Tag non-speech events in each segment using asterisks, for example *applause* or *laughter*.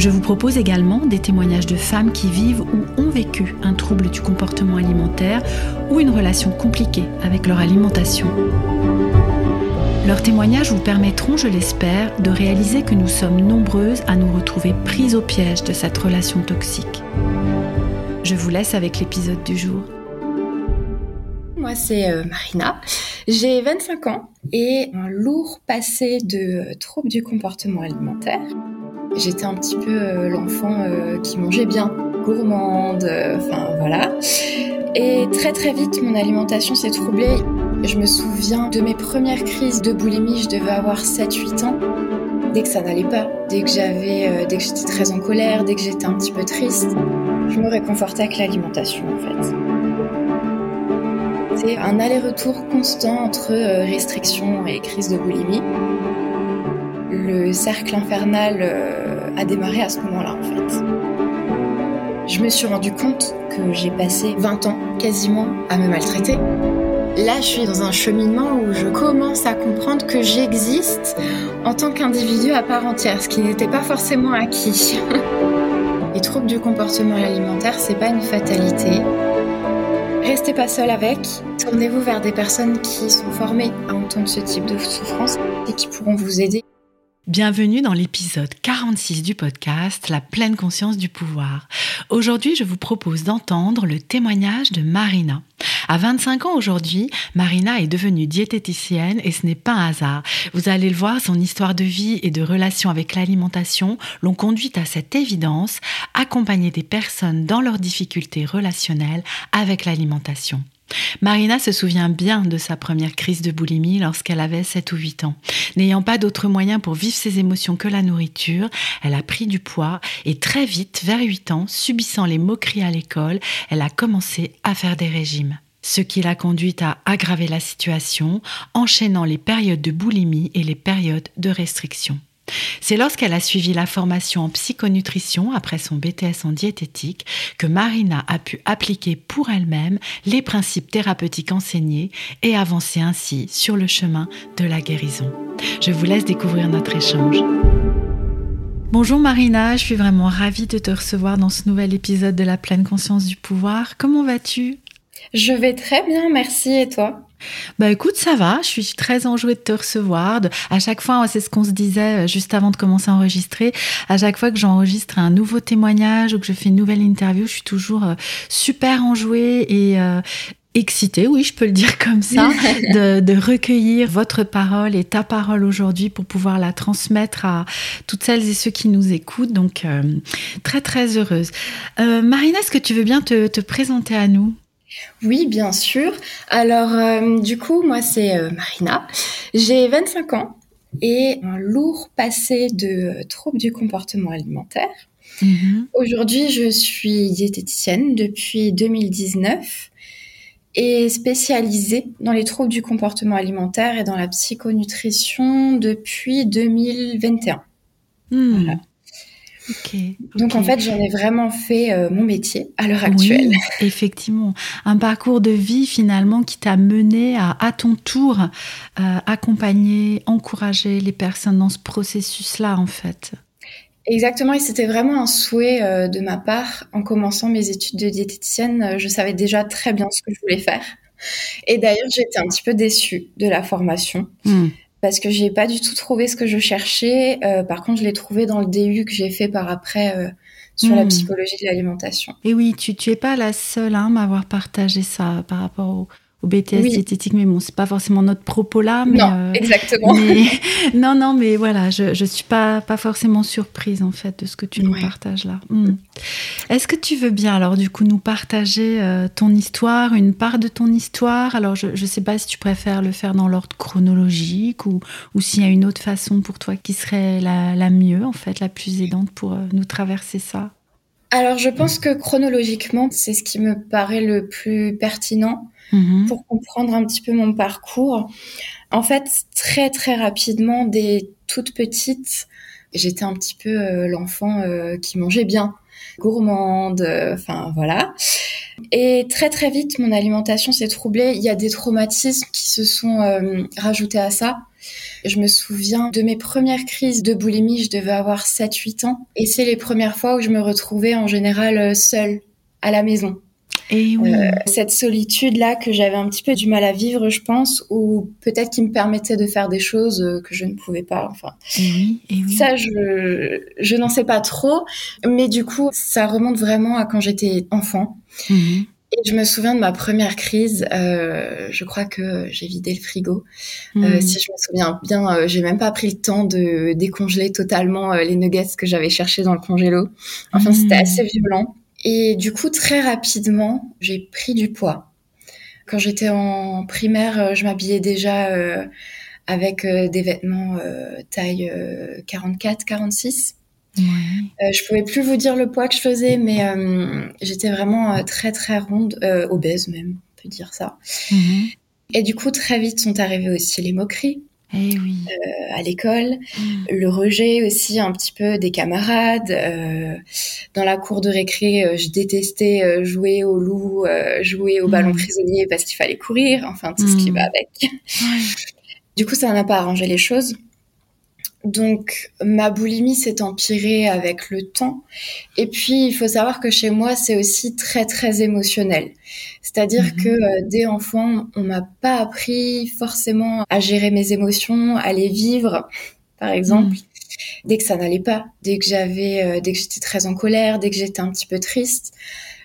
Je vous propose également des témoignages de femmes qui vivent ou ont vécu un trouble du comportement alimentaire ou une relation compliquée avec leur alimentation. Leurs témoignages vous permettront, je l'espère, de réaliser que nous sommes nombreuses à nous retrouver prises au piège de cette relation toxique. Je vous laisse avec l'épisode du jour. Moi, c'est euh, Marina. J'ai 25 ans et un lourd passé de troubles du comportement alimentaire. J'étais un petit peu euh, l'enfant euh, qui mangeait bien, gourmande, euh, enfin voilà. Et très très vite, mon alimentation s'est troublée. Je me souviens de mes premières crises de boulimie, je devais avoir 7-8 ans. Dès que ça n'allait pas, dès que j'avais, dès que j'étais très en colère, dès que j'étais un petit peu triste, je me réconfortais avec l'alimentation en fait. C'est un aller-retour constant entre restriction et crise de boulimie le cercle infernal euh, a démarré à ce moment-là en fait. Je me suis rendu compte que j'ai passé 20 ans quasiment à me maltraiter. Là, je suis dans un cheminement où je commence à comprendre que j'existe en tant qu'individu à part entière, ce qui n'était pas forcément acquis. *laughs* Les troubles du comportement alimentaire, c'est pas une fatalité. Restez pas seul avec, tournez-vous vers des personnes qui sont formées à entendre ce type de souffrance et qui pourront vous aider. Bienvenue dans l'épisode 46 du podcast La pleine conscience du pouvoir. Aujourd'hui, je vous propose d'entendre le témoignage de Marina. À 25 ans aujourd'hui, Marina est devenue diététicienne et ce n'est pas un hasard. Vous allez le voir, son histoire de vie et de relation avec l'alimentation l'ont conduite à cette évidence, accompagner des personnes dans leurs difficultés relationnelles avec l'alimentation. Marina se souvient bien de sa première crise de boulimie lorsqu'elle avait 7 ou 8 ans. N'ayant pas d'autre moyen pour vivre ses émotions que la nourriture, elle a pris du poids et très vite, vers 8 ans, subissant les moqueries à l'école, elle a commencé à faire des régimes ce qui l'a conduite à aggraver la situation, enchaînant les périodes de boulimie et les périodes de restriction. C'est lorsqu'elle a suivi la formation en psychonutrition après son BTS en diététique que Marina a pu appliquer pour elle-même les principes thérapeutiques enseignés et avancer ainsi sur le chemin de la guérison. Je vous laisse découvrir notre échange. Bonjour Marina, je suis vraiment ravie de te recevoir dans ce nouvel épisode de la pleine conscience du pouvoir. Comment vas-tu? Je vais très bien, merci et toi? Bah écoute, ça va, je suis très enjouée de te recevoir. À chaque fois, c'est ce qu'on se disait euh, juste avant de commencer à enregistrer, à chaque fois que j'enregistre un nouveau témoignage ou que je fais une nouvelle interview, je suis toujours euh, super enjouée et, euh, excitée, oui, je peux le dire comme ça, *laughs* de, recueillir votre parole et ta parole aujourd'hui pour pouvoir la transmettre à toutes celles et ceux qui nous écoutent. Donc, très, très heureuse. Marina, est-ce que tu veux bien te présenter à nous? Oui, bien sûr. Alors, euh, du coup, moi, c'est euh, Marina. J'ai 25 ans et un lourd passé de troubles du comportement alimentaire. Mhm. Aujourd'hui, je suis diététicienne depuis 2019 et spécialisée dans les troubles du comportement alimentaire et dans la psychonutrition depuis 2021. Voilà. Donc en fait, j'en ai vraiment fait euh, mon métier à l'heure actuelle. Oui, effectivement, un parcours de vie finalement qui t'a mené à, à ton tour, euh, accompagner, encourager les personnes dans ce processus-là en fait. Exactement, et c'était vraiment un souhait euh, de ma part. En commençant mes études de diététicienne, je savais déjà très bien ce que je voulais faire. Et d'ailleurs, j'étais un petit peu déçue de la formation. Hmm parce que j'ai pas du tout trouvé ce que je cherchais. Euh, par contre, je l'ai trouvé dans le DU que j'ai fait par après euh, sur la hmm. psychologie de l'alimentation. Et oui, tu tu es pas la seule hein, à m'avoir partagé ça par rapport au BTS diététique, mais bon, c'est pas forcément notre propos là. Mais, non, euh, exactement. *laughs* non, non, mais voilà, je, je suis pas, pas forcément surprise en fait de ce que tu nous partages là. Hmm. Est-ce que tu veux bien alors du coup nous partager euh, ton histoire, une part de ton histoire? Alors je, je sais pas si tu préfères le faire dans l'ordre chronologique ou, ou s'il y a une autre façon pour toi qui serait la, la mieux en fait, la plus aidante pour euh, nous traverser ça. Alors je pense que chronologiquement, c'est ce qui me paraît le plus pertinent Mhm. pour comprendre un petit peu mon parcours. En fait, très très rapidement, dès toute petite, j'étais un petit peu euh, l'enfant euh, qui mangeait bien, gourmande, euh, enfin voilà. Et très très vite, mon alimentation s'est troublée. Il y a des traumatismes qui se sont rajoutés à ça. Je me souviens de mes premières crises de boulimie, je devais avoir 7-8 ans. Et c'est les premières fois où je me retrouvais en général seule à la maison. Et oui. Euh, cette solitude-là que j'avais un petit peu du mal à vivre, je pense, ou peut-être qui me permettait de faire des choses euh, que je ne pouvais pas. Enfin, oui, oui. ça, je, je n'en sais pas trop, mais du coup, ça remonte vraiment à quand j'étais enfant. Mhm. Et je me souviens de ma première crise. Euh, je crois que j'ai vidé le frigo. Euh, mhm. si je me souviens bien, euh, j'ai même pas pris le temps de décongeler totalement les nuggets que j'avais cherchés dans le congélo. Enfin, c'était mhm. assez violent. Et du coup, très rapidement, j'ai pris du poids. Quand j'étais en primaire, euh, je m'habillais déjà euh, avec euh, des vêtements taille 44, 46. Ouais. je pouvais plus vous dire le poids que je faisais, mais j'étais vraiment très très ronde, obèse même, on peut dire ça. Mhm. Et du coup, très vite sont arrivées aussi les moqueries. Eh oui. euh, à l'école, mm. le rejet aussi un petit peu des camarades. Euh, dans la cour de récré, euh, je détestais jouer au loup, jouer au ballon mm. prisonnier parce qu'il fallait courir, enfin tout ce qui mm. va avec. Du coup, ça n'a pas arrangé les choses. Donc ma boulimie s'est empirée avec le temps. Et puis il faut savoir que chez moi c'est aussi très très émotionnel. C'est-à-dire mhm. que euh, dès enfant on m'a pas appris forcément à gérer mes émotions, à les vivre. Par exemple, mhm. dès que ça n'allait pas, dès que j'avais, euh, dès que j'étais très en colère, dès que j'étais un petit peu triste,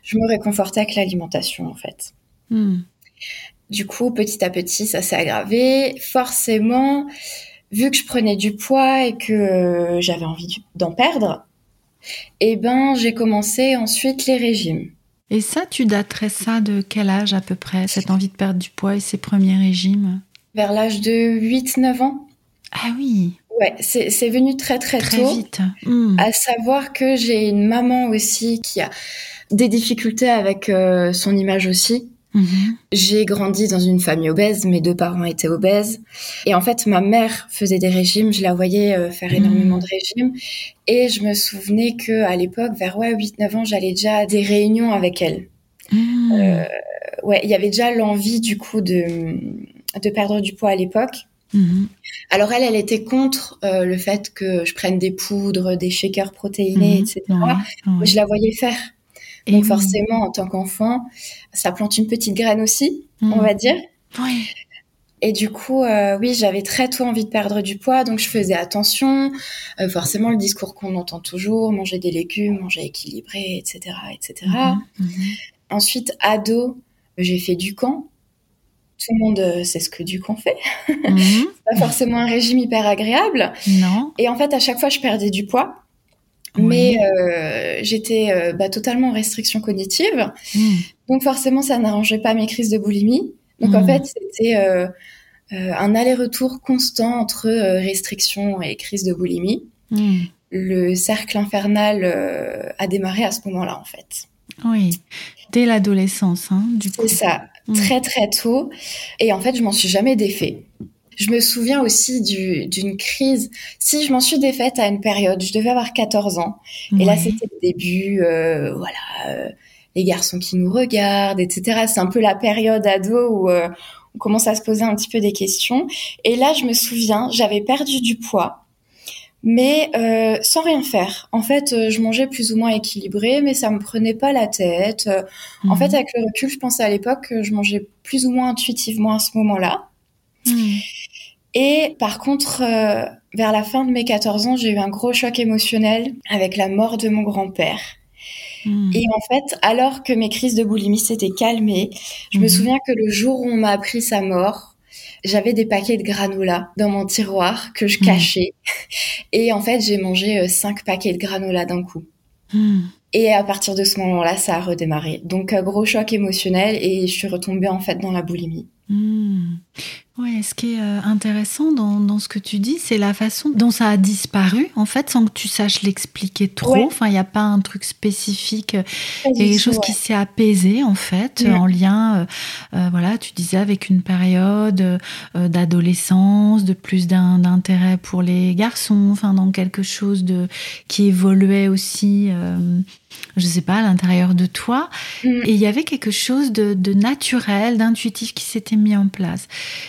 je me réconfortais avec l'alimentation en fait. Mhm. Du coup, petit à petit, ça s'est aggravé. Forcément, vu que je prenais du poids et que euh, j'avais envie d'en perdre, eh ben j'ai commencé ensuite les régimes. Et ça, tu daterais ça de quel âge à peu près, cette envie de perdre du poids et ces premiers régimes? Vers l'âge de 8-9 ans. Ah oui Ouais, c'est venu très très, très tôt. vite. Hmm. À savoir que j'ai une maman aussi qui a des difficultés avec euh, son image aussi. Mhm. J'ai grandi dans une famille obèse, mes deux parents étaient obèses. Et en fait, ma mère faisait des régimes, je la voyais euh, faire mhm. énormément de régimes. Et je me souvenais que à l'époque, vers ouais, 8-9 ans, j'allais déjà à des réunions avec elle. Mhm. Euh, ouais, il y avait déjà l'envie du coup de, de perdre du poids à l'époque. Alors elle, elle était contre euh, le fait que je prenne des poudres, des shakers protéinés, etc. Je la voyais faire. Et Donc forcément, en tant qu'enfant, ça plante une petite graine aussi, on hmm. va dire. Oui. Et du coup, euh, oui, j'avais très tôt envie de perdre du poids, donc je faisais attention. Euh, forcément, le discours qu'on entend toujours, manger des légumes, manger équilibré, etc., etc. Hmm. Hmm. Ensuite, ado, j'ai fait du camp. Tout le monde euh, sait ce que du camp fait. *laughs* pas forcément un régime hyper agréable. Non. Et en fait, à chaque fois, je perdais du poids. Mais euh, j'étais euh, bah, totalement en restriction cognitive. Hmm. Donc forcément, ça n'arrangeait pas mes crises de boulimie. Donc en hmm. fait, c'était euh, un aller-retour constant entre restriction et crise de boulimie. Hmm. Le cercle infernal a démarré à ce moment-là, en fait. Oui, dès l'adolescence, hein, du coup. C'est ça, très très tôt. Et en fait, je m'en suis jamais défait. Je me souviens aussi d'une crise. Si je m'en suis défaite à une période, je devais avoir 14 ans. Et là, c'était le début, euh, voilà, euh, les garçons qui nous regardent, etc. C'est un peu la période ado où euh, on commence à se poser un petit peu des questions. Et là, je me souviens, j'avais perdu du poids mais euh, sans rien faire. En fait, euh, je mangeais plus ou moins équilibré, mais ça me prenait pas la tête. En fait, avec le recul, je pensais à l'époque que je mangeais plus ou moins intuitivement à ce moment-là. Mhm. Et par contre, euh, vers la fin de mes 14 ans, j'ai eu un gros choc émotionnel avec la mort de mon grand-père. Hmm. Et en fait, alors que mes crises de boulimie s'étaient calmées, je me hmm. souviens que le jour où on m'a appris sa mort, j'avais des paquets de granola dans mon tiroir que je hmm. cachais. *laughs* Et en fait, j'ai mangé euh, cinq paquets de granola d'un coup. Et à partir de ce moment-là, ça a redémarré. Donc, un gros choc émotionnel et je suis retombée en fait dans la boulimie. Ouais, ce qui est euh, intéressant dans, dans, ce que tu dis, c'est la façon dont ça a disparu, en fait, sans que tu saches l'expliquer trop. Enfin, il n'y a pas un truc spécifique. Il y a quelque chose qui s'est apaisé, en fait, en lien, euh, euh, voilà, tu disais, avec une période d'adolescence, de plus d'intérêt pour les garçons, enfin, dans quelque chose de qui évoluait aussi je sais pas, à l'intérieur de toi. Mm. Et il y avait quelque chose de, naturel, d'intuitif qui s'était mis en place.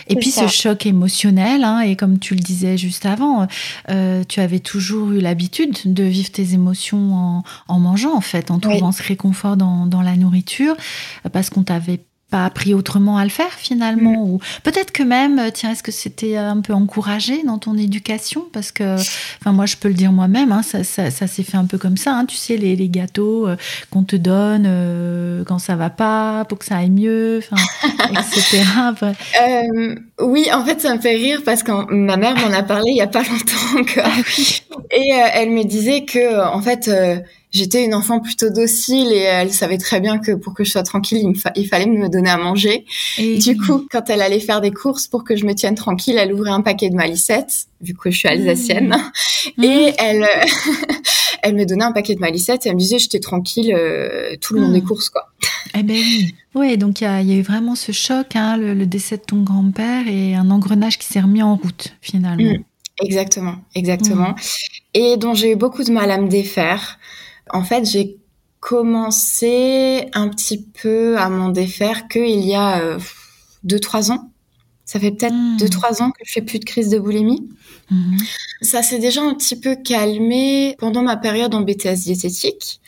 Et puis ce choc émotionnel, hein, et comme tu le disais juste avant, euh, tu avais toujours eu l'habitude de vivre tes émotions en, mangeant, en fait, en trouvant ce réconfort dans, dans la nourriture, parce qu'on t'avait pas appris autrement à le faire finalement mm. ou peut-être que même euh, tiens est-ce que c'était un peu encouragé dans ton éducation? Parce que enfin moi je peux le dire moi-même hein, ça, ça, ça s'est fait un peu comme ça hein, tu sais les, les gâteaux euh, qu'on te donne euh, quand ça va pas pour que ça aille mieux enfin *laughs* etc oui en fait ça me fait rire parce que ma mère m'en a parlé il y a pas *laughs* longtemps encore. Ah et elle me disait que en fait j'étais une enfant plutôt docile et elle savait très bien que pour que je sois tranquille, il, fallait me donner à manger. Et du coup, quand elle allait faire des courses pour que je me tienne tranquille, elle ouvrait un paquet de malicettes, vu que je suis alsacienne, mmh. *laughs* et mmh. elle, *laughs* elle me donnait un paquet de malicettes et elle me disait j'étais tranquille euh, tout le long des mmh. courses, quoi. Eh ben oui. Oui, donc il y, a eu vraiment ce choc, hein, le, décès de ton grand-père et un engrenage qui s'est remis en route finalement. Exactement, exactement. Et dont j'ai eu beaucoup de mal à me défaire. En fait, j'ai commencé un petit peu à m'en défaire qu'il y a euh, deux, trois ans. Ça fait peut-être 2 hmm. deux, trois ans que je fais plus de crise de boulimie. Hmm. Ça s'est déjà un petit peu calmé pendant ma période en BTS diététique,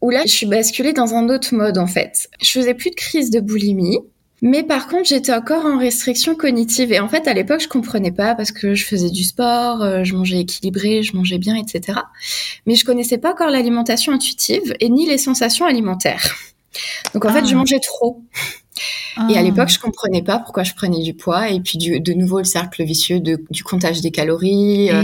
où là, je suis basculée dans un autre mode, en fait. Je faisais plus de crise de boulimie, mais par contre, j'étais encore en restriction cognitive. Et en fait, à l'époque, je comprenais pas parce que je faisais du sport, euh, je mangeais équilibré, je mangeais bien, etc. Mais je connaissais pas encore l'alimentation intuitive et ni les sensations alimentaires. Donc en fait, je ah. mangeais trop. Et à ah. l'époque, je comprenais pas pourquoi je prenais du poids. Et puis, de nouveau, le cercle vicieux du comptage des calories. Euh,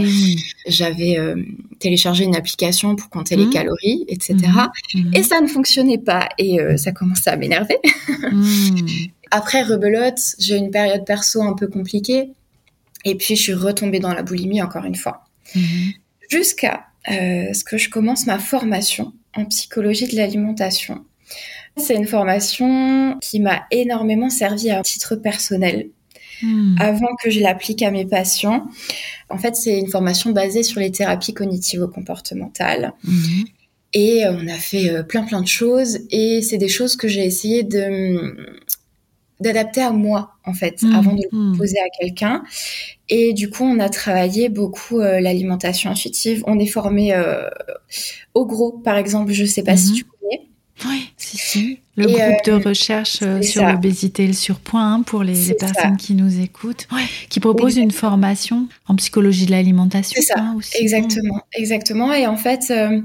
j'avais euh, téléchargé une application pour compter les mmh. calories, etc. Mmh. Mmh. Et ça ne fonctionnait pas. Et ça commençait à m'énerver. *laughs* Après, rebelote, j'ai une période perso un peu compliquée. Et puis, je suis retombée dans la boulimie encore une fois. Mhm. Jusqu'à euh, ce que je commence ma formation en psychologie de l'alimentation. C'est une formation qui m'a énormément servi à titre personnel. Hmm. Avant que je l'applique à mes patients. En fait, c'est une formation basée sur les thérapies cognitivo-comportementales. Mhm. Et on a fait euh, plein plein de choses et c'est des choses que j'ai essayé de d'adapter à moi en fait mmh, avant de le mmh. proposer à quelqu'un et du coup on a travaillé beaucoup euh, l'alimentation intuitive on est formé euh, au gros par exemple je sais pas si mmh. tu connais oui si si le groupe de euh, recherche euh, sur l'obésité et le surpoids hein, pour les, personnes qui nous écoutent, qui propose une formation en psychologie de l'alimentation. C'est ça, hein, aussi. exactement, exactement. Et en fait, euh,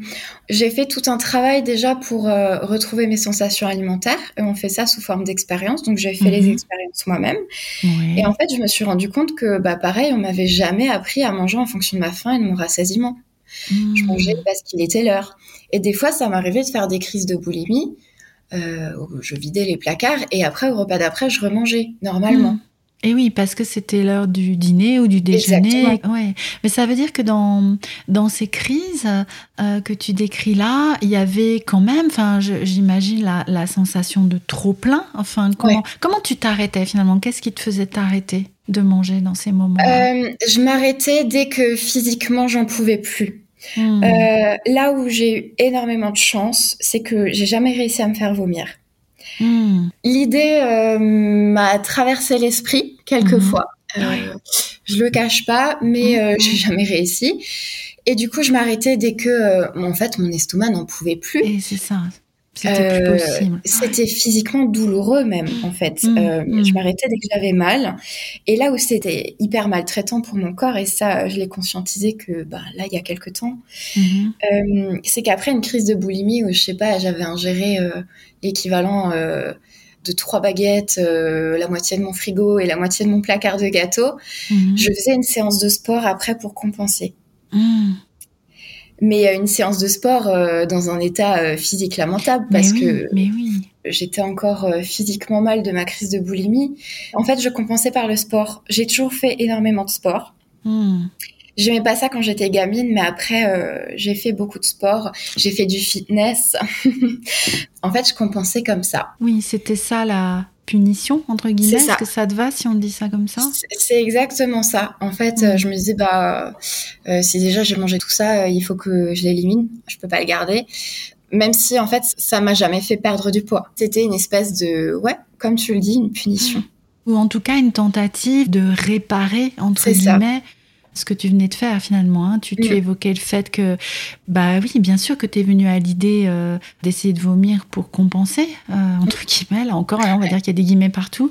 j'ai fait tout un travail déjà pour retrouver mes sensations alimentaires. Et on fait ça sous forme d'expérience. Donc j'ai fait les mhm. expériences moi-même. Et en fait, je me suis rendu compte que, bah, pareil, on m'avait jamais appris à manger en fonction de ma faim et de mon rassasiement. Je mangeais mhm. parce qu'il était l'heure. Et des fois, ça m'arrivait de faire des crises de boulimie euh, je vidais les placards et après au repas d'après je remangeais normalement. Hmm. Et oui, parce que c'était l'heure du dîner ou du déjeuner. Ouais. Mais ça veut dire que dans, dans ces crises euh, que tu décris là, il y avait quand même, enfin, j'imagine la, la, sensation de trop plein. Enfin, comment, comment tu t'arrêtais finalement? Qu'est-ce qui te faisait t'arrêter? De manger dans ces moments euh, Je m'arrêtais dès que physiquement j'en pouvais plus. Hmm. Euh, là où j'ai eu énormément de chance, c'est que j'ai jamais réussi à me faire vomir. Hmm. L'idée euh, m'a traversé l'esprit quelques hmm. fois. Euh, je le cache pas, mais euh, j'ai jamais réussi. Et du coup, je m'arrêtais dès que, en fait, mon estomac n'en pouvait plus. Et c'est ça. C'était plus possible. C'était physiquement douloureux même, en fait. Mmh, mmh. Je m'arrêtais dès que j'avais mal. Et là où c'était hyper maltraitant pour mon corps, et ça, je l'ai conscientisé que bah, là, il y a quelques temps, Mmh. c'est qu'après une crise de boulimie où, je sais pas, j'avais ingéré l'équivalent de trois baguettes, la moitié de mon frigo et la moitié de mon placard de gâteaux, Mmh. je faisais une séance de sport après pour compenser. Mmh. Mais une séance de sport euh, dans un état euh, physique lamentable parce mais oui, que mais oui. j'étais encore euh, physiquement mal de ma crise de boulimie. En fait, je compensais par le sport. J'ai toujours fait énormément de sport. Mmh. J'aimais pas ça quand j'étais gamine, mais après, euh, j'ai fait beaucoup de sport. J'ai fait du fitness. *laughs* en fait, je compensais comme ça. Oui, c'était ça la punition, entre guillemets? Est-ce que ça te va si on dit ça comme ça? C'est- exactement ça. En fait, Mm. je me disais, bah, euh, si déjà j'ai mangé tout ça, euh, il faut que je l'élimine. Je peux pas le garder. Même si, en fait, ça m'a jamais fait perdre du poids. C'était une espèce de, ouais, comme tu le dis, une punition. Ou en tout cas une tentative de réparer, entre ça. Ce que tu venais de faire finalement. hein. Tu, tu Mm. évoquais le fait que, bah oui, bien sûr que tu es venu à l'idée euh, d'essayer de vomir pour compenser, euh, entre guillemets. Là encore, là, on va dire qu'il y a des guillemets partout.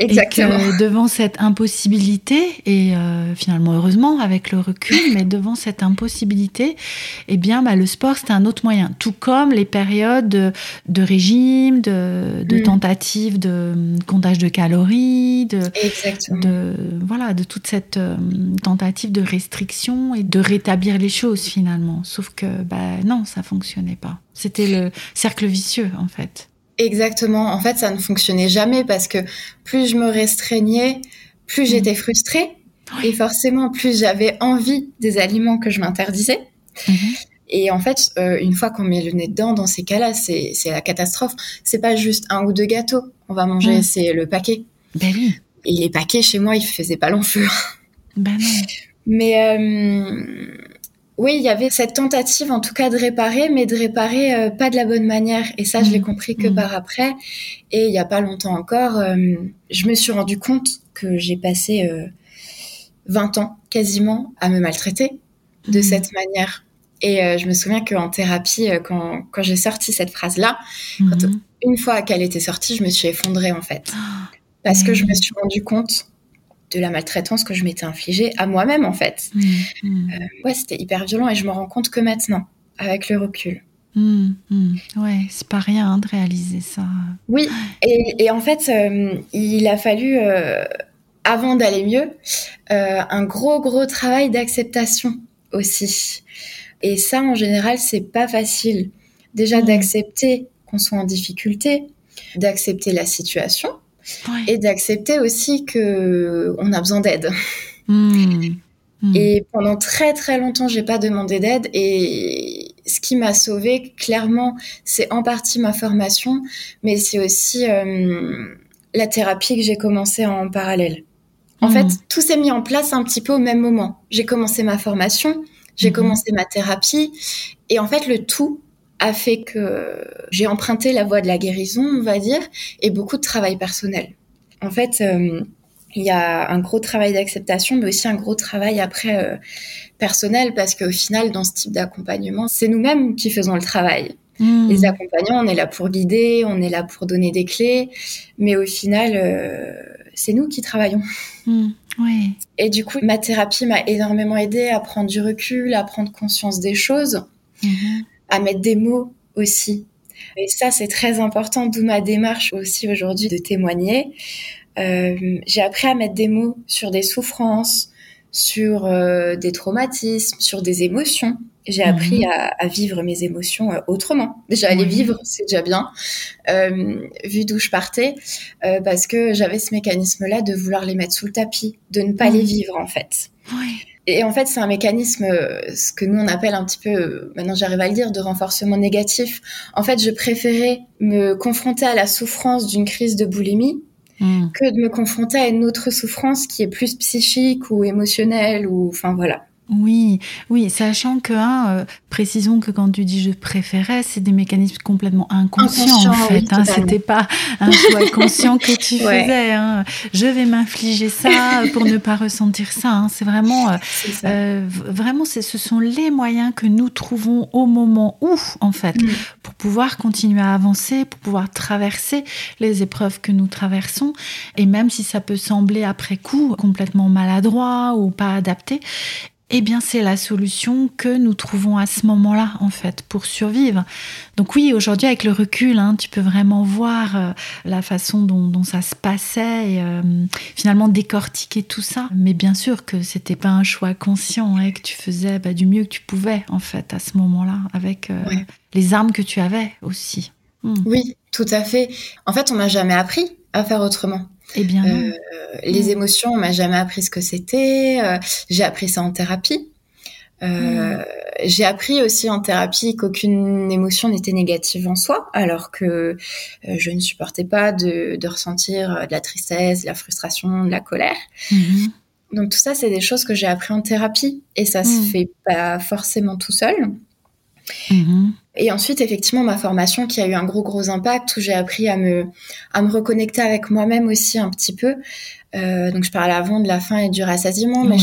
Exactement. *laughs* Et que devant cette impossibilité, et euh, finalement heureusement avec le recul, *laughs* mais devant cette impossibilité, eh bien bah, le sport c'est un autre moyen. Tout comme les périodes de, de régime, de, de Mm. tentatives de hum, comptage de calories, de, Exactement. de voilà de toute cette euh, tentative de restriction et de rétablir les choses finalement. Sauf que bah non, ça fonctionnait pas. C'était le cercle vicieux en fait. Exactement. En fait, ça ne fonctionnait jamais parce que plus je me restreignais, plus Mm. j'étais frustrée. Et forcément, plus j'avais envie des aliments que je m'interdisais. Mhm. Et en fait, euh, une fois qu'on met le nez dedans, dans ces cas-là, c'est c'est la catastrophe. C'est pas juste un ou deux gâteaux. On va manger, Mm. c'est le paquet. Ben oui, Et les paquets, chez moi, ils faisaient pas long feu. Non. Mais euh, oui, il y avait cette tentative, en tout cas, de réparer, mais de réparer euh, pas de la bonne manière. Et ça, je l'ai Mhm. compris que Mhm. par après. Et il y a pas longtemps encore, euh, je me suis rendu compte que j'ai passé euh, 20 ans quasiment à me maltraiter de Mhm. cette manière. Et je me souviens qu'en thérapie, quand, quand j'ai sorti cette phrase-là, une fois qu'elle était sortie, je me suis effondrée en fait. Parce que je me suis rendu compte de la maltraitance que je m'étais infligée à moi-même en fait. Mhm. Mhm. Ouais, c'était hyper violent et je me rends compte que maintenant, avec le recul. Hum. Ouais, c'est pas rien hein, de réaliser ça. Oui, et, et en fait, euh, il a fallu, euh, avant d'aller mieux, euh, un gros, gros travail d'acceptation aussi. Et ça, en général, c'est pas facile. Déjà Mm. d'accepter qu'on soit en difficulté, d'accepter la situation Ouais. et d'accepter aussi que on a besoin d'aide. Hum, hum. Et pendant très très longtemps, j'ai pas demandé d'aide. Et ce qui m'a sauvée, clairement, c'est en partie ma formation, mais c'est aussi euh, la thérapie que j'ai commencé en parallèle. En Mhm. fait, tout s'est mis en place un petit peu au même moment. J'ai commencé ma formation, j'ai commencé ma thérapie, et en fait, le tout a fait que j'ai emprunté la voie de la guérison, on va dire, et beaucoup de travail personnel. En fait, euh, il y a un gros travail d'acceptation, mais aussi un gros travail après euh, personnel, parce qu'au final, dans ce type d'accompagnement, c'est nous-mêmes qui faisons le travail. Hum. Les accompagnants, on est là pour guider, on est là pour donner des clés, mais au final, euh, c'est nous qui travaillons. Ouais. Et du coup, ma thérapie m'a énormément aidé à prendre du recul, à prendre conscience des choses, Mhm. À mettre des mots aussi. Et ça, c'est très important, d'où ma démarche aussi aujourd'hui de témoigner. Euh, j'ai appris à mettre des mots sur des souffrances, sur euh, des traumatismes, sur des émotions. J'ai Mhm. appris à, à vivre mes émotions euh, autrement. Déjà, les Oui. vivre, c'est déjà bien, vu d'où je partais, parce que j'avais ce mécanisme-là de vouloir les mettre sous le tapis, de ne pas Mhm. les vivre en fait. Ouais. Et en fait, c'est un mécanisme, euh, ce que nous on appelle un petit peu, euh, maintenant j'arrive à le dire, de renforcement négatif. En fait, je préférais me confronter à la souffrance d'une crise de boulimie Hum. que de me confronter à une autre souffrance qui est plus psychique ou émotionnelle ou, enfin voilà. Oui, oui, sachant que, hein, euh, précisons que quand tu dis je préférais, c'est des mécanismes complètement inconscients Inconscient, en fait. oui, hein. C'était pas un choix conscient que tu *laughs* Ouais. faisais. hein. Je vais m'infliger ça pour ne pas ressentir ça. hein. C'est vraiment, euh, euh, vraiment, ce sont les moyens que nous trouvons au moment où, en fait, Mm. pour pouvoir continuer à avancer, pour pouvoir traverser les épreuves que nous traversons. Et même si ça peut sembler après coup complètement maladroit ou pas adapté, eh bien, c'est la solution que nous trouvons à ce moment-là, en fait, pour survivre. Donc oui, aujourd'hui, avec le recul, hein, tu peux vraiment voir euh, la façon dont, ça se passait et euh, finalement décortiquer tout ça. Mais bien sûr que c'était pas un choix conscient et hein, que tu faisais bah, du mieux que tu pouvais, en fait, à ce moment-là, avec euh, les armes que tu avais aussi. Hmm. Oui, tout à fait. En fait, on m'a jamais appris à faire autrement. Eh bien, euh, les mm. émotions, on m'a jamais appris ce que c'était. Euh, j'ai appris ça en thérapie. Euh, mm. J'ai appris aussi en thérapie qu'aucune émotion n'était négative en soi, alors que je ne supportais pas de, ressentir de la tristesse, de la frustration, de la colère. Mm-hmm. Donc tout ça, c'est des choses que j'ai appris en thérapie et ça se mm. fait pas forcément tout seul. Mm-hmm. Et ensuite, effectivement, ma formation qui a eu un gros, gros impact où j'ai appris à me, à me reconnecter avec moi-même aussi un petit peu. Euh, donc, je parlais avant de la faim et du rassasiement, mais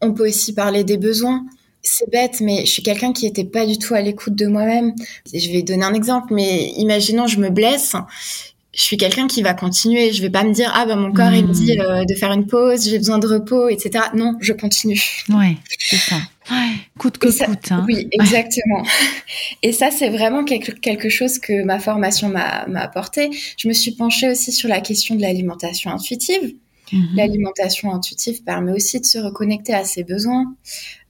on peut aussi parler des besoins. C'est bête, mais je suis quelqu'un qui n'était pas du tout à l'écoute de moi-même. Je vais donner un exemple, mais imaginons je me blesse je suis quelqu'un qui va continuer. Je vais pas me dire ah ben mon corps il me dit hmm. euh, de faire une pause, j'ai besoin de repos, etc. Non, je continue. Ouais, c'est ça. Ouais, coûte que coûte. Hein. Oui, exactement. Et ça c'est vraiment quelque, quelque chose que ma formation m'a apporté. Je me suis penchée aussi sur la question de l'alimentation intuitive. Mhm. L'alimentation intuitive permet aussi de se reconnecter à ses besoins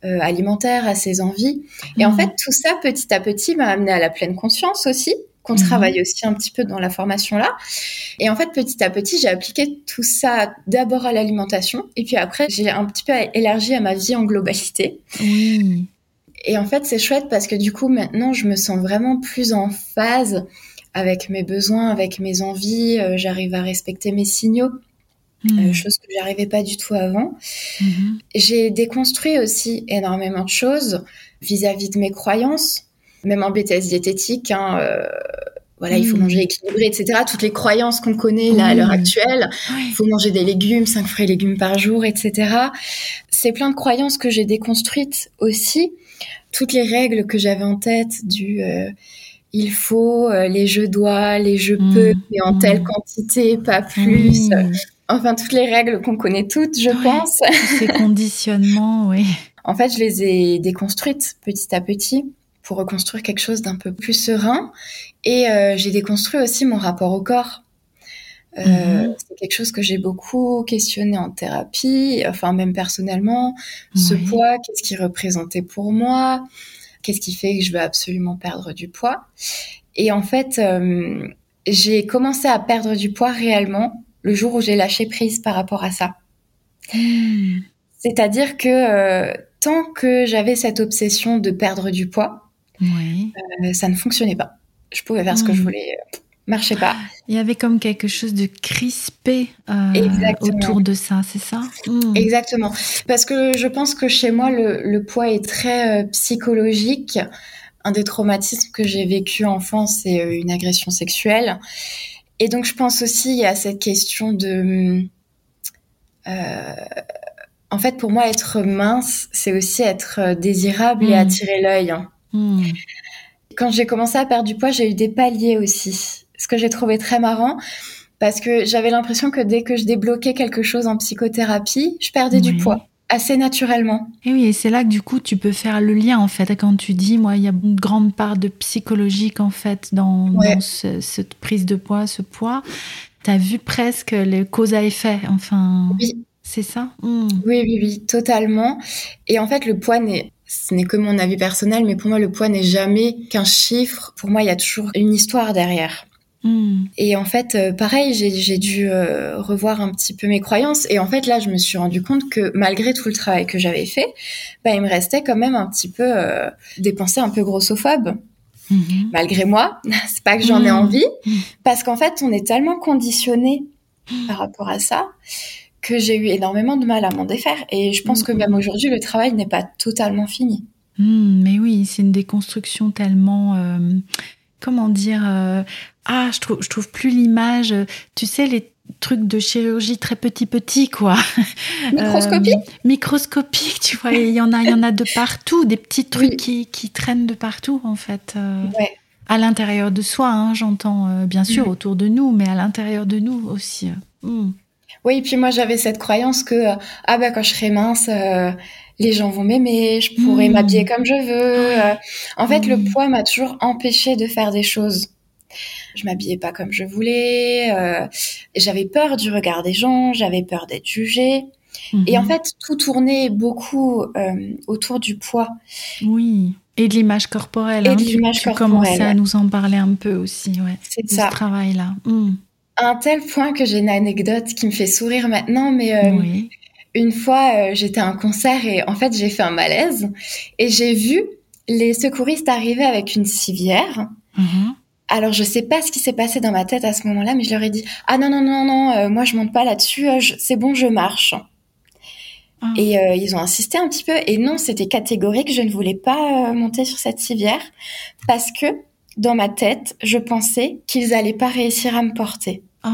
euh, alimentaires, à ses envies. Et en mhm. fait, tout ça, petit à petit, m'a amené à la pleine conscience aussi qu'on mhm. travaille aussi un petit peu dans la formation là. Et en fait, petit à petit, j'ai appliqué tout ça d'abord à l'alimentation et puis après, j'ai un petit peu élargi à ma vie en globalité. Et en fait, c'est chouette parce que du coup, maintenant, je me sens vraiment plus en phase avec mes besoins, avec mes envies. Euh, j'arrive à respecter mes signaux. Mhm. Euh, chose que j'arrivais pas du tout avant. Mhm. J'ai déconstruit aussi énormément de choses vis à -vis de mes croyances même en BTS diététique, hein, euh, voilà, il faut hmm. manger équilibré, etc. Toutes les croyances qu'on connaît là à l'heure actuelle, il faut manger des légumes, 5 fruits et légumes par jour, etc. C'est plein de croyances que j'ai déconstruites aussi. Toutes les règles que j'avais en tête du euh, il faut, euh, les je dois, les je hmm. peux, mais en telle quantité, pas plus. Enfin, toutes les règles qu'on connaît toutes, je pense. Ces conditionnements, oui. En fait, je les ai déconstruites petit à petit pour reconstruire quelque chose d'un peu plus serein. Et euh, j'ai déconstruit aussi mon rapport au corps. Euh, mhm. C'est quelque chose que j'ai beaucoup questionné en thérapie, enfin même personnellement. Ce poids, qu'est-ce qui représentait pour moi? Qu'est-ce qui fait que je veux absolument perdre du poids? Et en fait, euh, j'ai commencé à perdre du poids réellement le jour où j'ai lâché prise par rapport à ça. Hmm. C'est-à-dire que tant que j'avais cette obsession de perdre du poids, oui. Euh, ça ne fonctionnait pas. Je pouvais faire ce que je hmm. voulais, euh, marchait pas. Il y avait comme quelque chose de crispé euh, autour de ça, c'est ça? Hmm. Exactement. Parce que je pense que chez moi, le, poids est très psychologique. Un des traumatismes que j'ai vécu enfant, c'est une agression sexuelle. Et donc, je pense aussi à cette question de... en fait, pour moi, être mince, c'est aussi être désirable et hmm. attirer l'œil. Hein. Hmm. Quand j'ai commencé à perdre du poids, j'ai eu des paliers aussi. Ce que j'ai trouvé très marrant, parce que j'avais l'impression que dès que je débloquais quelque chose en psychothérapie, je perdais du poids assez naturellement. Et oui, et c'est là que du coup tu peux faire le lien en fait quand tu dis moi il y a une grande part de psychologique en fait dans, cette prise de poids, ce poids. Tu as vu presque les causes à effet, enfin. Oui. C'est ça? Hmm. Oui, oui, oui, totalement. Et en fait, le poids n'est ce n'est que mon avis personnel, mais pour moi, le poids n'est jamais qu'un chiffre. Pour moi, il y a toujours une histoire derrière. Hmm. Et en fait, euh, pareil, j'ai dû euh, revoir un petit peu mes croyances. Et en fait, là, je me suis rendu compte que malgré tout le travail que j'avais fait, bah, il me restait quand même un petit peu euh, des pensées un peu grossophobes. Mhm. Malgré moi, *laughs* c'est pas que j'en ai hmm. envie, parce qu'en fait, on est tellement conditionné par rapport à ça que j'ai eu énormément de mal à m'en défaire. Et je pense que même mm. aujourd'hui, le travail n'est pas totalement fini. Mm, mais oui, c'est une déconstruction tellement... Euh, comment dire euh, Ah, je trouve, je trouve plus l'image. Tu sais, les trucs de chirurgie très petit petit quoi *laughs* microscopique euh, microscopique tu vois il y en a il y en a de partout des petits trucs qui, qui, traînent de partout en fait ouais À l'intérieur de soi, hein, j'entends euh, bien sûr Mm. autour de nous, mais à l'intérieur de nous aussi. Oui, puis moi j'avais cette croyance que euh, ah bah quand je serai mince, euh, les gens vont m'aimer, je pourrai Mm. m'habiller comme je veux. euh. En fait, le Oui. poids m'a toujours empêché de faire des choses. Je m'habillais pas comme je voulais. euh, j'avais peur du regard des gens, j'avais peur d'être jugée. Et en Mhm. fait, tout tournait beaucoup autour du poids. Oui. Et de l'image corporelle. Et hein, de tu- l'image tu, corporelle, commençais à nous en parler un peu aussi, ouais. C'est De ça. ce travail-là. À un tel point que j'ai une anecdote qui me fait sourire maintenant, mais euh, Oui. une fois euh, j'étais à un concert et en fait j'ai fait un malaise et j'ai vu les secouristes arriver avec une civière. Mhm. Alors je sais pas ce qui s'est passé dans ma tête à ce moment-là, mais je leur ai dit ah non non non non, euh, moi je monte pas là-dessus, euh, c'est bon je marche. Ah. Et euh, ils ont insisté un petit peu et non c'était catégorique, je ne voulais pas monter sur cette civière parce que dans ma tête je pensais qu'ils allaient pas réussir à me porter. Oh.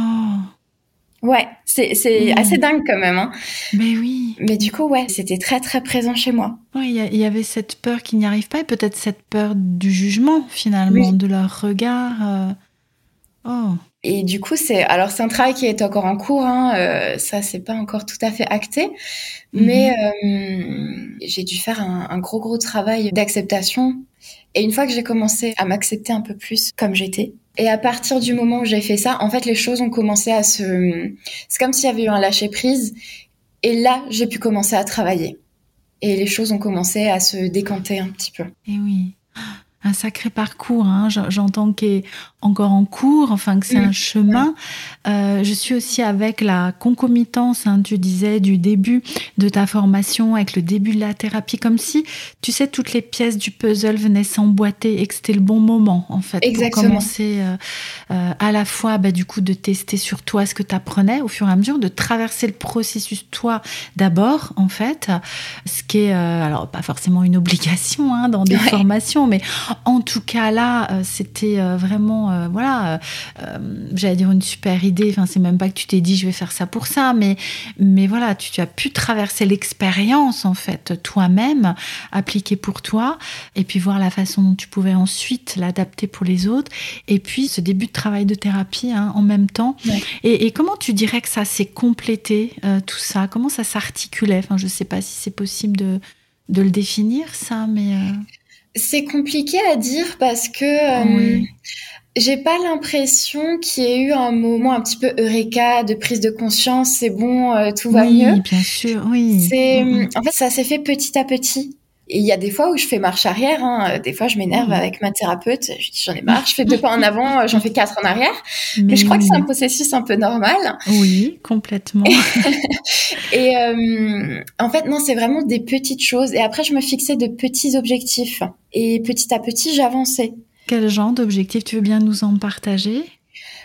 Ouais, c'est c'est Mm. assez dingue quand même. Hein. Mais oui. Mais du coup ouais, c'était très très présent chez moi. Oui, il y avait cette peur qu'ils n'y arrivent pas et peut-être cette peur du jugement finalement, Oui. de leur regard. euh. Oh. Et du coup, c'est alors c'est un travail qui est encore en cours. Hein, euh, ça, c'est pas encore tout à fait acté, mais euh, j'ai dû faire un, un gros gros travail d'acceptation. Et une fois que j'ai commencé à m'accepter un peu plus comme j'étais, et à partir du moment où j'ai fait ça, en fait, les choses ont commencé à se. C'est comme s'il y avait eu un lâcher prise. Et là, j'ai pu commencer à travailler. Et les choses ont commencé à se décanter un petit peu. Et oui. Un sacré parcours, hein. J'entends est encore en cours, enfin que c'est un chemin. Euh, je suis aussi avec la concomitance, hein, tu disais, du début de ta formation, avec le début de la thérapie, comme si, tu sais, toutes les pièces du puzzle venaient s'emboîter et que c'était le bon moment, en fait, Exactement. pour commencer euh, euh, à la fois, bah, du coup, de tester sur toi ce que tu apprenais au fur et à mesure, de traverser le processus toi d'abord, en fait, ce qui est, alors, pas forcément une obligation hein, dans des Ouais. formations, mais en tout cas, là, c'était vraiment, euh, voilà, euh, euh, j'allais dire une super idée. Enfin, c'est même pas que tu t'es dit, je vais faire ça pour ça, mais, mais voilà, tu, tu as pu traverser l'expérience, en fait, toi-même, appliquer pour toi, et puis voir la façon dont tu pouvais ensuite l'adapter pour les autres. Et puis, ce début de travail de thérapie hein, en même temps. Ouais. Et, et comment tu dirais que ça s'est complété, euh, tout ça? Comment ça s'articulait? Enfin, je sais pas si c'est possible de, de le définir, ça, mais. C'est compliqué à dire parce que euh, Oui. J'ai pas l'impression qu'il y ait eu un moment un petit peu eureka de prise de conscience. C'est bon, euh, tout va oui, mieux. bien sûr, oui. C'est Mm, mm. en fait ça s'est fait petit à petit. Et il y a des fois où je fais marche arrière. Hein. Des fois, je m'énerve Mm. avec ma thérapeute. Je dis j'en ai marre. Je fais deux pas en avant, euh, j'en fais quatre en arrière. Mais, je crois que oui. c'est un processus un peu normal. Oui, complètement. *laughs* Et euh, en fait, non, c'est vraiment des petites choses. Et après, je me fixais de petits objectifs. Et petit à petit, j'avançais. Quel genre d'objectif tu veux bien nous en partager?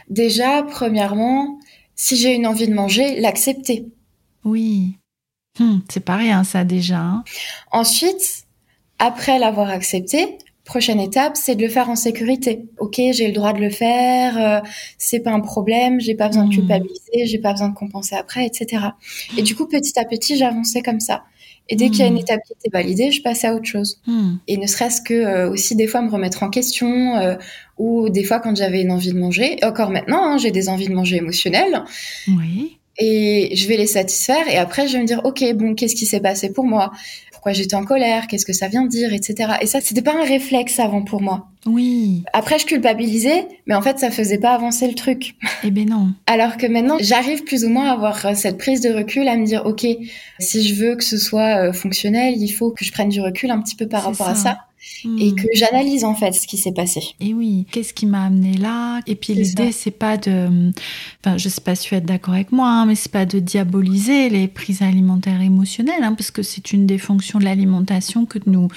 Déjà, premièrement, si j'ai une envie de manger, l'accepter. Oui. Hum, c'est pas rien, ça déjà. hein. Ensuite, après l'avoir accepté, prochaine étape, c'est de le faire en sécurité. Ok, j'ai le droit de le faire, euh, c'est pas un problème, j'ai pas besoin de Mhm. culpabiliser, j'ai pas besoin de compenser après, etc. Et du coup, petit à petit, j'avançais comme ça. Et dès qu'il y a une Mhm. étape qui était validée, je passais à autre chose. Hum, Et ne serait-ce que euh, aussi des fois me remettre en question, euh, ou des fois quand j'avais une envie de manger, encore maintenant, hein, j'ai des envies de manger émotionnelles, Oui. et je vais les satisfaire et après je vais me dire ok bon qu'est-ce qui s'est passé pour moi? Pourquoi j'étais en colère qu'est-ce que ça vient de dire etc et ça c'était pas un réflexe avant pour moi Oui. après je culpabilisais mais en fait ça faisait pas avancer le truc Eh ben non. *laughs* alors que maintenant j'arrive plus ou moins à avoir euh, cette prise de recul à me dire ok si je veux que ce soit euh, fonctionnel il faut que je prenne du recul un petit peu par rapport à ça. Et Hum. que j'analyse en fait ce qui s'est passé Et oui, qu'est-ce qui m'a amené là? Et puis l'idée, c'est pas de, enfin, je sais pas si tu es d'accord avec moi, hein, mais c'est pas de diaboliser les prises alimentaires émotionnelles, hein, parce que c'est une des fonctions de l'alimentation que de nous,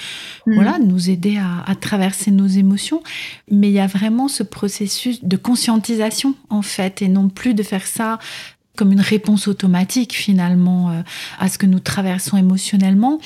Mm. voilà, de nous aider à, à traverser nos émotions. Mais il y a vraiment ce processus de conscientisation en fait, et non plus de faire ça comme une réponse automatique finalement euh, à ce que nous traversons émotionnellement,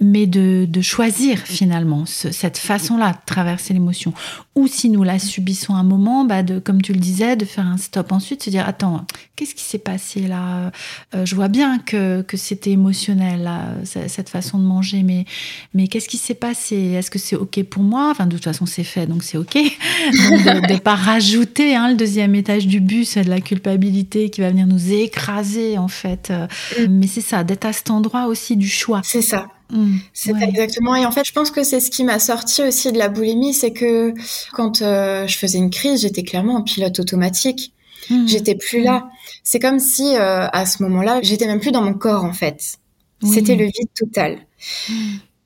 mais de, de choisir finalement cette façon-là de traverser l'émotion. Ou si nous la subissons un moment, bah de, comme tu le disais, de faire un stop ensuite, se dire attends, qu'est-ce qui s'est passé là? Euh, Je vois bien que, que c'était émotionnel là, cette façon de manger, mais mais qu'est-ce qui s'est passé? Est-ce que c'est ok pour moi? Enfin de toute façon c'est fait, donc c'est ok. *laughs* de ne pas rajouter hein, le deuxième étage du bus de la culpabilité qui va venir nous écraser en fait. Mm. Mais c'est ça, d'être à cet endroit aussi du choix. C'est ça. Mm. c'est exactement. Et en fait, je pense que c'est ce qui m'a sorti aussi de la boulimie, c'est que quand euh, je faisais une crise, j'étais clairement en pilote automatique. Mm. J'étais plus là. C'est comme si euh, à ce moment-là, j'étais même plus dans mon corps en fait. C'était le vide total.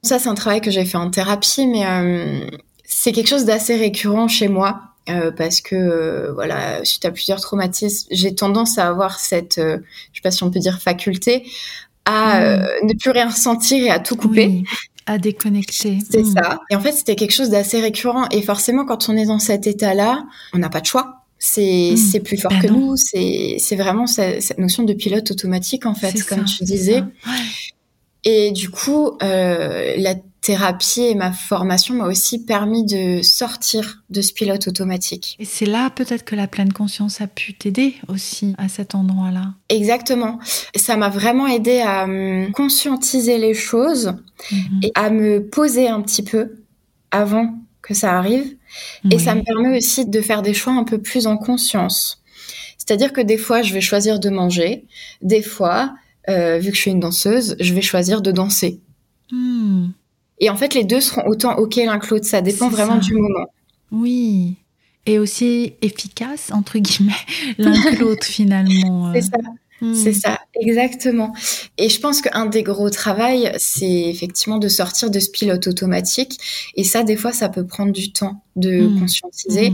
Ça, c'est un travail que j'ai fait en thérapie, mais euh, c'est quelque chose d'assez récurrent chez moi. Euh, parce que euh, voilà, suite à plusieurs traumatismes, j'ai tendance à avoir cette, euh, je sais pas si on peut dire faculté, à mm. ne plus rien ressentir et à tout couper. à déconnecter. C'est mm. ça. Et en fait, c'était quelque chose d'assez récurrent. Et forcément, quand on est dans cet état-là, on n'a pas de choix. C'est mm. plus fort ben que nous. C'est vraiment cette, cette, notion de pilote automatique, en fait, comme tu disais. Et du coup, euh, la thérapie et ma formation m'a aussi permis de sortir de ce pilote automatique. Et c'est là peut-être que la pleine conscience a pu t'aider aussi à cet endroit-là. Exactement. Ça m'a vraiment aidé à conscientiser les choses mhm. et à me poser un petit peu avant que ça arrive. Et ça me permet aussi de faire des choix un peu plus en conscience. C'est-à-dire que des fois, je vais choisir de manger. Des fois, euh, vu que je suis une danseuse, je vais choisir de danser. Hmm. Et en fait, les deux seront autant OK l'un que l'autre. Ça dépend vraiment du moment. Oui. Et aussi efficace, entre guillemets, *laughs* l'un que l'autre, finalement. C'est ça. Hmm. C'est ça, exactement. Et je pense qu'un des gros travails, c'est effectivement de sortir de ce pilote automatique. Et ça, des fois, ça peut prendre du temps de hmm. conscientiser,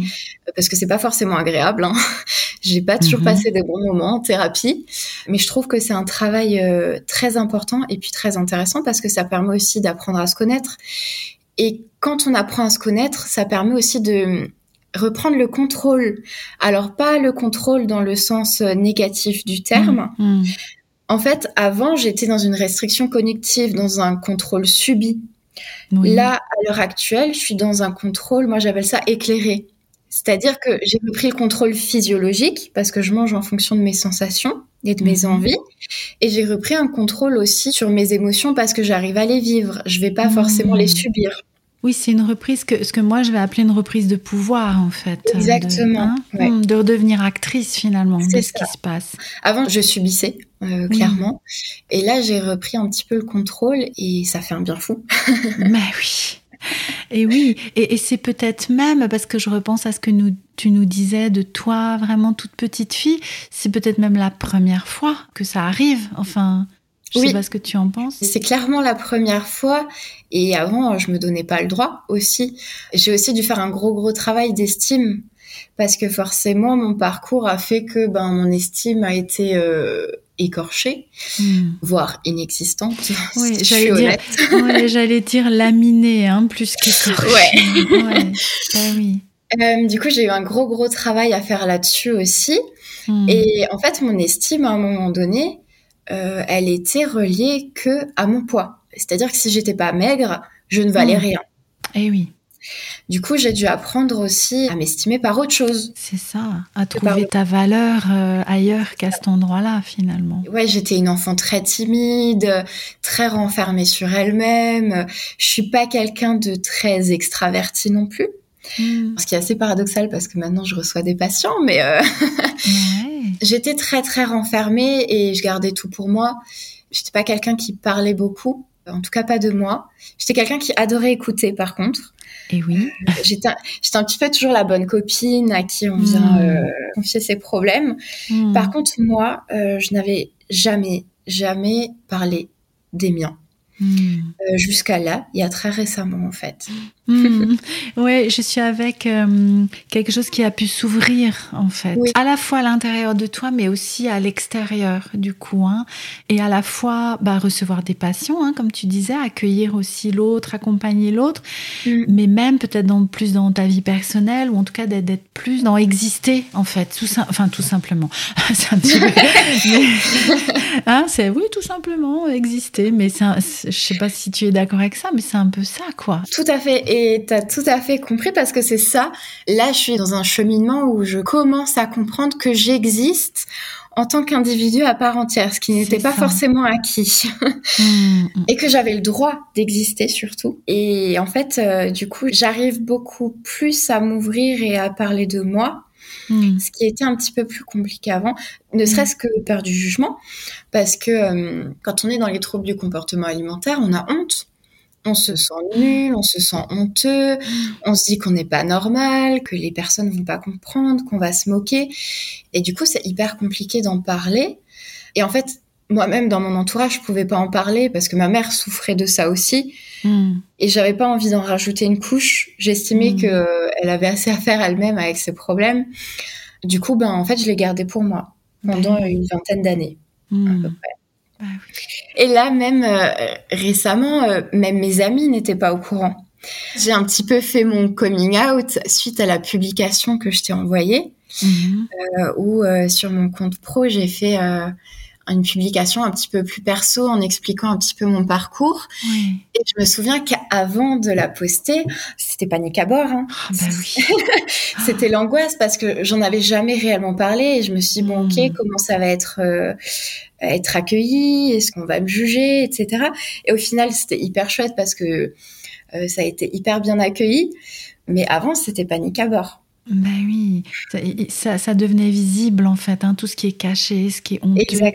parce que c'est pas forcément agréable. Hein. *laughs* J'ai pas toujours mhm. passé des bons moments en thérapie, mais je trouve que c'est un travail euh, très important et puis très intéressant parce que ça permet aussi d'apprendre à se connaître. Et quand on apprend à se connaître, ça permet aussi de reprendre le contrôle. Alors pas le contrôle dans le sens euh, négatif du terme. Mhm. Mhm. En fait, avant, j'étais dans une restriction cognitive, dans un contrôle subi. Là, à l'heure actuelle, je suis dans un contrôle, moi j'appelle ça éclairé. C'est-à-dire que j'ai repris le contrôle physiologique parce que je mange en fonction de mes sensations et de mes mhm. envies. Et j'ai repris un contrôle aussi sur mes émotions parce que j'arrive à les vivre. Je vais pas forcément les subir. Oui, c'est une reprise que ce que moi je vais appeler une reprise de pouvoir en fait. Exactement. De, hein, de redevenir actrice finalement de ce qui se passe. Avant, je subissais euh, clairement, et là j'ai repris un petit peu le contrôle et ça fait un bien fou. *laughs* Mais oui. Et oui, et, c'est peut-être même, parce que je repense à ce que nous, tu nous disais de toi, vraiment toute petite fille, c'est peut-être même la première fois que ça arrive. Enfin, je sais pas ce que tu en penses. C'est clairement la première fois. Et avant, je me donnais pas le droit aussi. J'ai aussi dû faire un gros, gros travail d'estime. Parce que forcément, mon parcours a fait que ben, mon estime a été euh, écorchée, hmm. voire inexistante. Oui, *laughs* j'allais dire, *laughs* j'allais dire laminée, hein, plus qu'écorchée. *laughs* Ouais. ouais. Ben oui. Euh, du coup, j'ai eu un gros gros travail à faire là-dessus aussi. Hmm. Et en fait, mon estime à un moment donné, euh, elle était reliée que à mon poids. C'est-à-dire que si j'étais pas maigre, je ne valais hmm. rien. Eh oui. Du coup, j'ai dû apprendre aussi à m'estimer par autre chose. C'est ça, à trouver ta valeur euh, ailleurs qu'à cet endroit-là, finalement. Ouais, j'étais une enfant très timide, très renfermée sur elle-même. Je suis pas quelqu'un de très extraverti non plus. Hmm. Ce qui est assez paradoxal parce que maintenant je reçois des patients, mais euh, j'étais très très renfermée et je gardais tout pour moi. J'étais pas quelqu'un qui parlait beaucoup, en tout cas pas de moi. J'étais quelqu'un qui adorait écouter par contre. Et oui. Euh, j'étais, un petit peu toujours la bonne copine à qui on vient hmm. euh, confier ses problèmes. Hmm. Par contre, moi, euh, je n'avais jamais, jamais parlé des miens. Hmm. Jusqu'à là, il y a très récemment en fait. Hmm. *laughs* Oui, je suis avec euh, quelque chose qui a pu s'ouvrir en fait, à la fois à l'intérieur de toi, mais aussi à l'extérieur du coup, hein. et à la fois bah, recevoir des passions, hein, comme tu disais, accueillir aussi l'autre, accompagner l'autre, hmm. mais même peut-être dans, plus dans ta vie personnelle ou en tout cas d'être plus dans exister en fait, tout enfin tout simplement. *laughs* c'est un petit peu... *laughs* hein, c'est oui, tout simplement exister, mais c'est je sais pas si tu es d'accord avec ça, mais c'est un peu ça, quoi. Tout à fait. Et tu as tout à fait compris parce que c'est ça. Là, je suis dans un cheminement où je commence à comprendre que j'existe en tant qu'individu à part entière, ce qui n'était pas forcément acquis. Mmh, *laughs* *laughs* mmh. Et que j'avais le droit d'exister surtout. Et en fait, euh, du coup, j'arrive beaucoup plus à m'ouvrir et à parler de moi Hmm. ce qui était un petit peu plus compliqué avant, ne serait-ce que peur du jugement, parce que euh, quand on est dans les troubles du comportement alimentaire, on a honte. On se sent nul, on se sent honteux, on se dit qu'on n'est pas normal, que les personnes vont pas comprendre, qu'on va se moquer. Et du coup, c'est hyper compliqué d'en parler. Et en fait, moi-même dans mon entourage, je pouvais pas en parler parce que ma mère souffrait de ça aussi. Hmm. Et j'avais pas envie d'en rajouter une couche. J'estimais que qu'elle avait assez à faire elle-même avec ses problèmes. Du coup, ben, en fait, je l'ai gardé pour moi pendant une vingtaine d'années, à hmm. peu près. Bah Et là, même euh, récemment, euh, même mes amis n'étaient pas au courant. J'ai un petit peu fait mon coming out suite à la publication que je t'ai envoyée, euh, où sur mon compte pro, j'ai fait une publication un petit peu plus perso en expliquant un petit peu mon parcours. Et je me souviens qu'avant de la poster, c'était panique à bord. Hein. Ah, bah oui. *laughs* c'était l'angoisse parce que j'en avais jamais réellement parlé et je me suis dit, bon, ok, hmm. comment ça va être, euh, être accueilli? Est-ce qu'on va me juger, etc. Et au final, c'était hyper chouette parce que euh, ça a été hyper bien accueilli. Mais avant, c'était panique à bord. Ben oui, ça, ça, devenait visible en fait, hein, tout ce qui est caché, ce qui est honteux.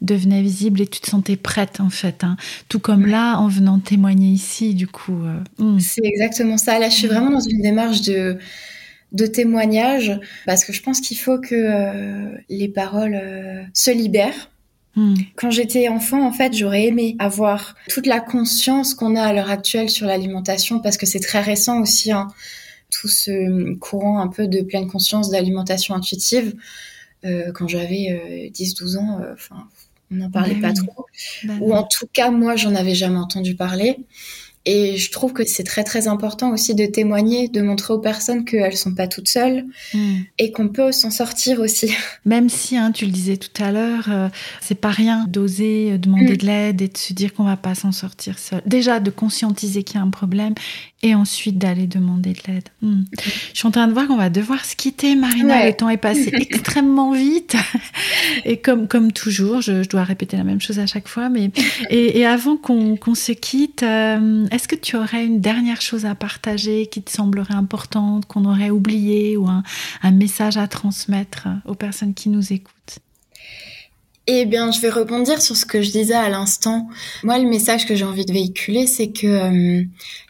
devenait visible et tu te sentais prête en fait. Hein. Tout comme là, en venant témoigner ici, du coup. Euh, hmm. C'est exactement ça. Là, je suis vraiment dans une démarche de, de témoignage parce que je pense qu'il faut que euh, les paroles euh, se libèrent. Hmm. Quand j'étais enfant, en fait, j'aurais aimé avoir toute la conscience qu'on a à l'heure actuelle sur l'alimentation parce que c'est très récent aussi. Hein tout ce courant un peu de pleine conscience d'alimentation intuitive. Euh, quand j'avais 10-12 euh, ans, euh, enfin, on n'en parlait bah pas trop. Bah Ou en tout cas, moi, j'en avais jamais entendu parler. Et je trouve que c'est très très important aussi de témoigner, de montrer aux personnes qu'elles sont pas toutes seules hmm. et qu'on peut s'en sortir aussi. *laughs* Même si, hein, tu le disais tout à l'heure, euh, c'est pas rien d'oser demander hmm. de l'aide et de se dire qu'on va pas s'en sortir seul. Déjà de conscientiser qu'il y a un problème et ensuite d'aller demander de l'aide. Hmm. Je suis en train de voir qu'on va devoir se quitter, Marina. Le temps est passé *laughs* extrêmement vite et comme comme toujours, je, dois répéter la même chose à chaque fois. Mais et, avant qu'on se quitte. Euh, est-ce que tu aurais une dernière chose à partager qui te semblerait importante, qu'on aurait oublié ou un, message à transmettre aux personnes qui nous écoutent? Eh bien, je vais rebondir sur ce que je disais à l'instant. Moi, le message que j'ai envie de véhiculer, c'est que euh,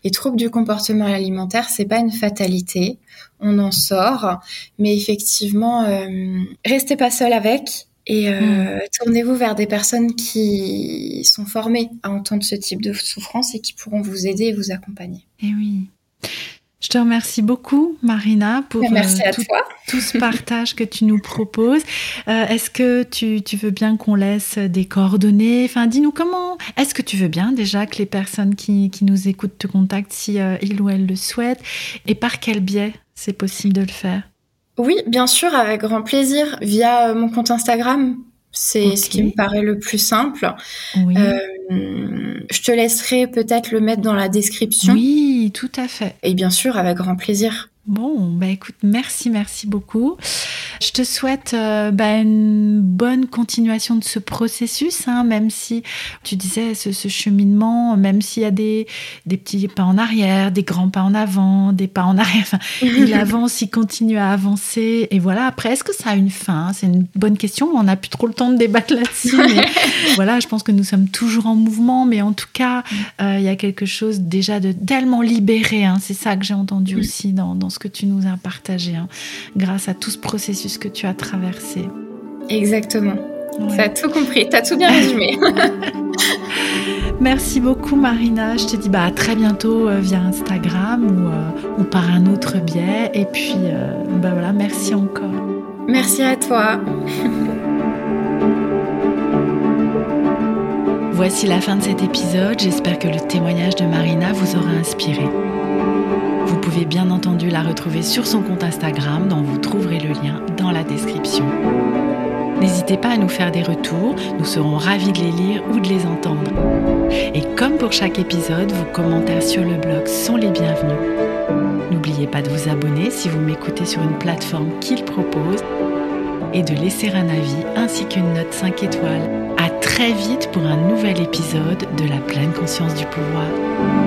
les troubles du comportement alimentaire, c'est pas une fatalité. On en sort, mais effectivement, euh, restez pas seul avec. Et euh, mm. tournez-vous vers des personnes qui sont formées à entendre ce type de souffrance et qui pourront vous aider et vous accompagner. Eh oui. Je te remercie beaucoup, Marina, pour euh, tout, ce *laughs* partage que tu nous proposes. Euh, est-ce que tu, tu, veux bien qu'on laisse des coordonnées? Enfin, dis-nous comment. Est-ce que tu veux bien déjà que les personnes qui, qui nous écoutent te contactent si euh, ils ou elles le souhaitent? Et par quel biais c'est possible de le faire? Oui, bien sûr, avec grand plaisir, via euh, mon compte Instagram. C'est ce qui me paraît le plus simple. Euh, je te laisserai peut-être le mettre dans la description. Oui, tout à fait. Et bien sûr, avec grand plaisir. Bon, bah écoute, merci, merci beaucoup. Je te souhaite euh, bah, une bonne continuation de ce processus, hein, même si tu disais ce, cheminement, même s'il y a des, des petits pas en arrière, des grands pas en avant, des pas en arrière, enfin, *laughs* il avance, il continue à avancer. Et voilà, après, est-ce que ça a une fin C'est une bonne question. On n'a plus trop le temps de débattre là-dessus. *laughs* voilà, je pense que nous sommes toujours en mouvement, mais en tout cas, euh, il y a quelque chose déjà de tellement libéré. Hein, C'est ça que j'ai entendu aussi dans, dans ce que tu nous as partagé, hein, grâce à tout ce processus que tu as traversé. Exactement. Tu as tout compris, tu as tout bien résumé. *laughs* Merci beaucoup Marina. Je te dis bah, à très bientôt euh, via Instagram ou, euh, ou, par un autre biais. Et puis euh, bah, voilà, merci encore. Merci à toi. Voici la fin de cet épisode. J'espère que le témoignage de Marina vous aura inspiré. Vous pouvez bien entendu la retrouver sur son compte Instagram dont vous trouverez le lien dans la description. N'hésitez pas à nous faire des retours, nous serons ravis de les lire ou de les entendre. Et comme pour chaque épisode, vos commentaires sur le blog sont les bienvenus. N'oubliez pas de vous abonner si vous m'écoutez sur une plateforme qu'il propose et de laisser un avis ainsi qu'une note 5 étoiles. À très vite pour un nouvel épisode de la pleine conscience du pouvoir.